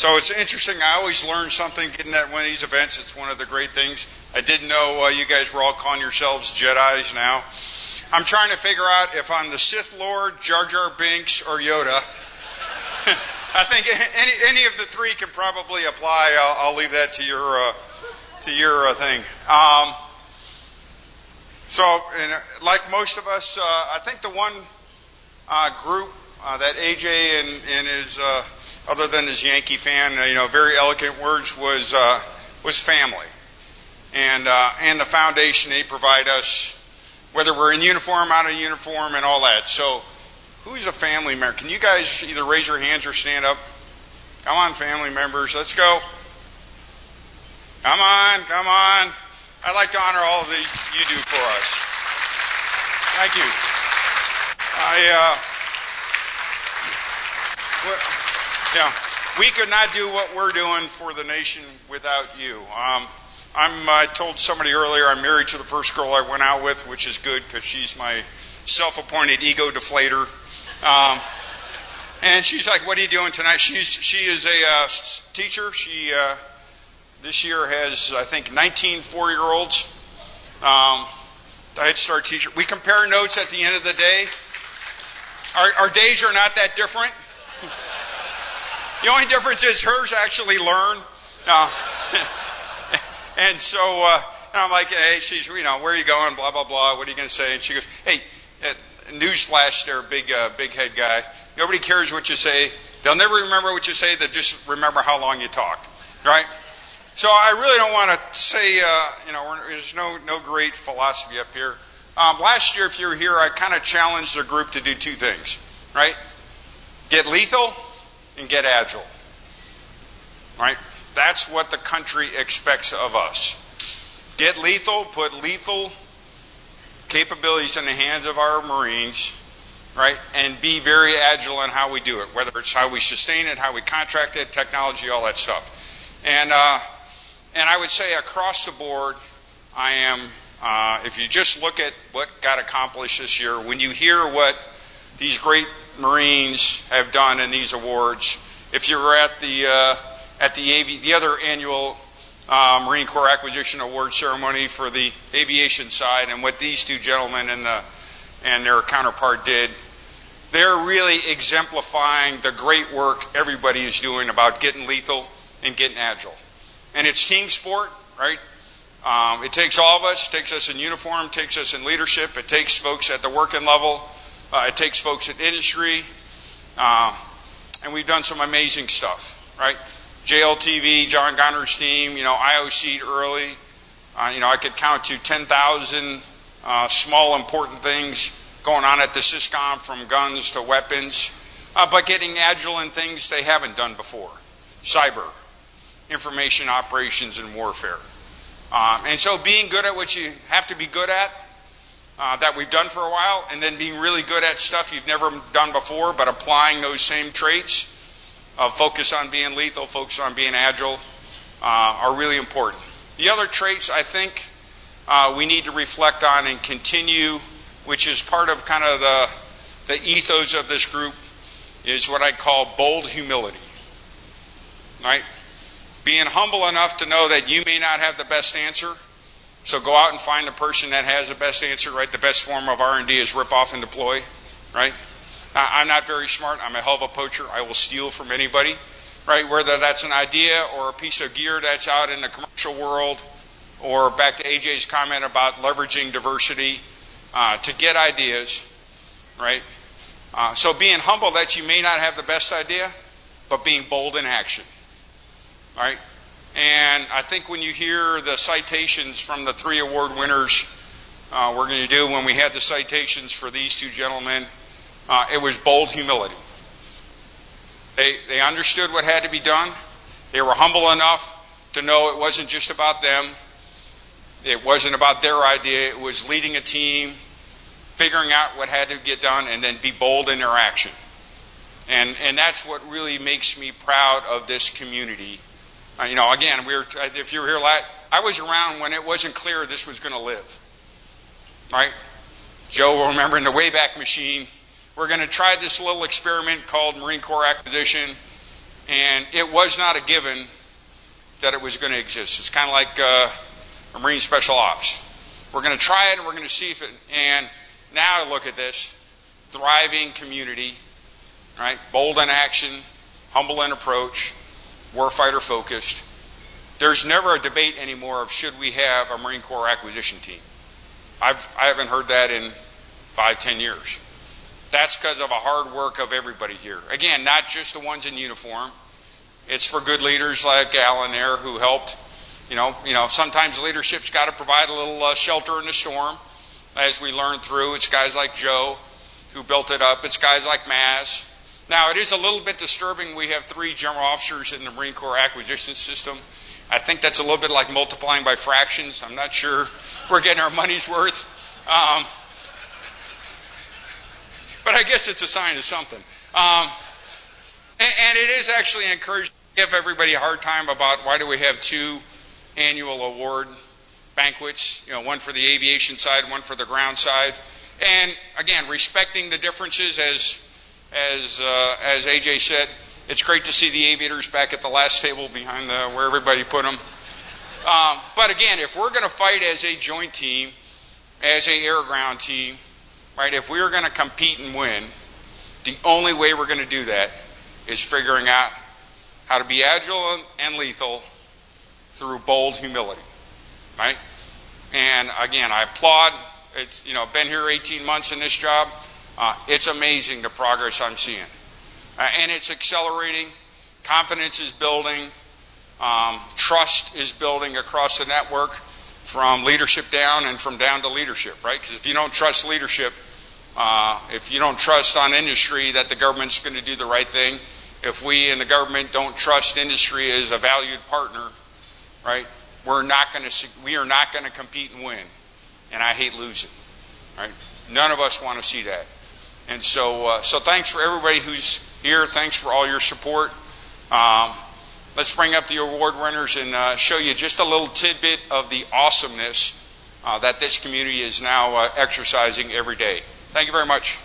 So it's interesting. I always learn something getting at one of these events. It's one of the great things. I didn't know uh, you guys were all calling yourselves Jedi's now. I'm trying to figure out if I'm the Sith Lord, Jar Jar Binks, or Yoda. I think any any of the three can probably apply. I'll, I'll leave that to your uh, to your uh, thing. Um, so, and, uh, like most of us, uh, I think the one uh, group that AJ and, and his, other than his Yankee fan, uh, you know, very eloquent words was uh, was family, and uh, and the foundation they provide us, whether we're in uniform, out of uniform, and all that. So, who's a family member? Can you guys either raise your hands or stand up? Come on, family members, let's go. Come on, come on. I'd like to honor all that you do for us. Thank you. I, uh, well, yeah, we could not do what we're doing for the nation without you. Um, I'm, I told somebody earlier I'm married to the first girl I went out with, which is good because she's my self-appointed ego deflator. Um, and she's like, "What are you doing tonight?" She's she is a uh, teacher. She uh, this year has I think 19 four-year-olds. Um, Head Start teacher. We compare notes at the end of the day. Our, our days are not that different. The only difference is hers actually learn. Uh, and so uh, and I'm like, hey, she's, you know, where are you going? Blah blah blah. What are you going to say? And she goes, hey, uh, newsflash, there, big uh, big head guy. Nobody cares what you say. They'll never remember what you say. They'll just remember how long you talked, right? So I really don't want to say, uh, you know, there's no no great philosophy up here. Um, last year, if you were here, I kind of challenged the group to do two things, right? Get lethal and get agile, right? That's what the country expects of us. Get lethal, put lethal capabilities in the hands of our Marines, right? And be very agile in how we do it, whether it's how we sustain it, how we contract it, technology, all that stuff. And uh, and I would say across the board, I am. Uh, if you just look at what got accomplished this year, when you hear what these great Marines have done in these awards, if you were at the uh, at the AV, the other annual uh, Marine Corps Acquisition Award ceremony for the aviation side, and what these two gentlemen and the and their counterpart did, they're really exemplifying the great work everybody is doing about getting lethal and getting agile. And it's team sport, right? Um, it takes all of us, it takes us in uniform, it takes us in leadership, it takes folks at the working level, uh, it takes folks in industry, um, and we've done some amazing stuff, right? JLTV, John Gonner's team, you know, IOC early. Uh, you know, I could count to 10,000 uh, small important things going on at the SYSCOM from guns to weapons, uh, but getting agile in things they haven't done before. Cyber, information operations and warfare. Um, and so being good at what you have to be good at, uh, that we've done for a while, and then being really good at stuff you've never done before, but applying those same traits of focus on being lethal, focus on being agile, uh, are really important. The other traits I think uh, we need to reflect on and continue, which is part of kind of the, the ethos of this group, is what I call bold humility. Right? Being humble enough to know that you may not have the best answer, so go out and find the person that has the best answer. Right? The best form of R&D is rip off and deploy. Right? I'm not very smart. I'm a hell of a poacher. I will steal from anybody. Right? Whether that's an idea or a piece of gear that's out in the commercial world, or back to AJ's comment about leveraging diversity uh, to get ideas. Right? Uh, so being humble that you may not have the best idea, but being bold in action. Right? And I think when you hear the citations from the three award winners, uh, we're going to do when we had the citations for these two gentlemen, uh, it was bold humility. They, they understood what had to be done. They were humble enough to know it wasn't just about them. It wasn't about their idea. It was leading a team, figuring out what had to get done, and then be bold in their action. And, and that's what really makes me proud of this community uh, you know, again, we were, if you were here last, I was around when it wasn't clear this was going to live. Right? Joe will remember in the Wayback Machine, we're going to try this little experiment called Marine Corps acquisition, And it was not a given that it was going to exist. It's kind of like uh, Marine Special Ops. We're going to try it and we're going to see if it. And now look at this thriving community, right? Bold in action, humble in approach, warfighter focused. There's never a debate anymore of should we have a Marine Corps acquisition team. I've, I haven't heard that in five, ten years. That's because of a hard work of everybody here. Again, not just the ones in uniform. It's for good leaders like Alan there who helped. You know, you know, sometimes leadership's got to provide a little uh, shelter in the storm, as we learned through. It's guys like Joe who built it up. It's guys like Maz. Now, it is a little bit disturbing. We have three general officers in the Marine Corps acquisition system. I think that's a little bit like multiplying by fractions. I'm not sure we're getting our money's worth. Um, but I guess it's a sign of something. Um, and, and it is actually encouraging to give everybody a hard time about why do we have two annual award banquets, you know, one for the aviation side, one for the ground side. And again, respecting the differences as as uh, as AJ said, it's great to see the aviators back at the last table behind the where everybody put them. Um, but again, if we're going to fight as a joint team, as a air ground team, right? If we are going to compete and win, the only way we're going to do that is figuring out how to be agile and lethal through bold humility, right? And again, I applaud. It's you know been here 18 months in this job. Uh, it's amazing the progress I'm seeing, uh, and it's accelerating. Confidence is building. Um, trust is building across the network from leadership down and from down to leadership, right? Because if you don't trust leadership, uh, if you don't trust on industry that the government's going to do the right thing, if we in the government don't trust industry as a valued partner, right, we're not going to we are not going to compete and win. And I hate losing, right? None of us want to see that. And so, uh, so thanks for everybody who's here. Thanks for all your support. Um, let's bring up the award winners and uh, show you just a little tidbit of the awesomeness uh, that this community is now uh, exercising every day. Thank you very much.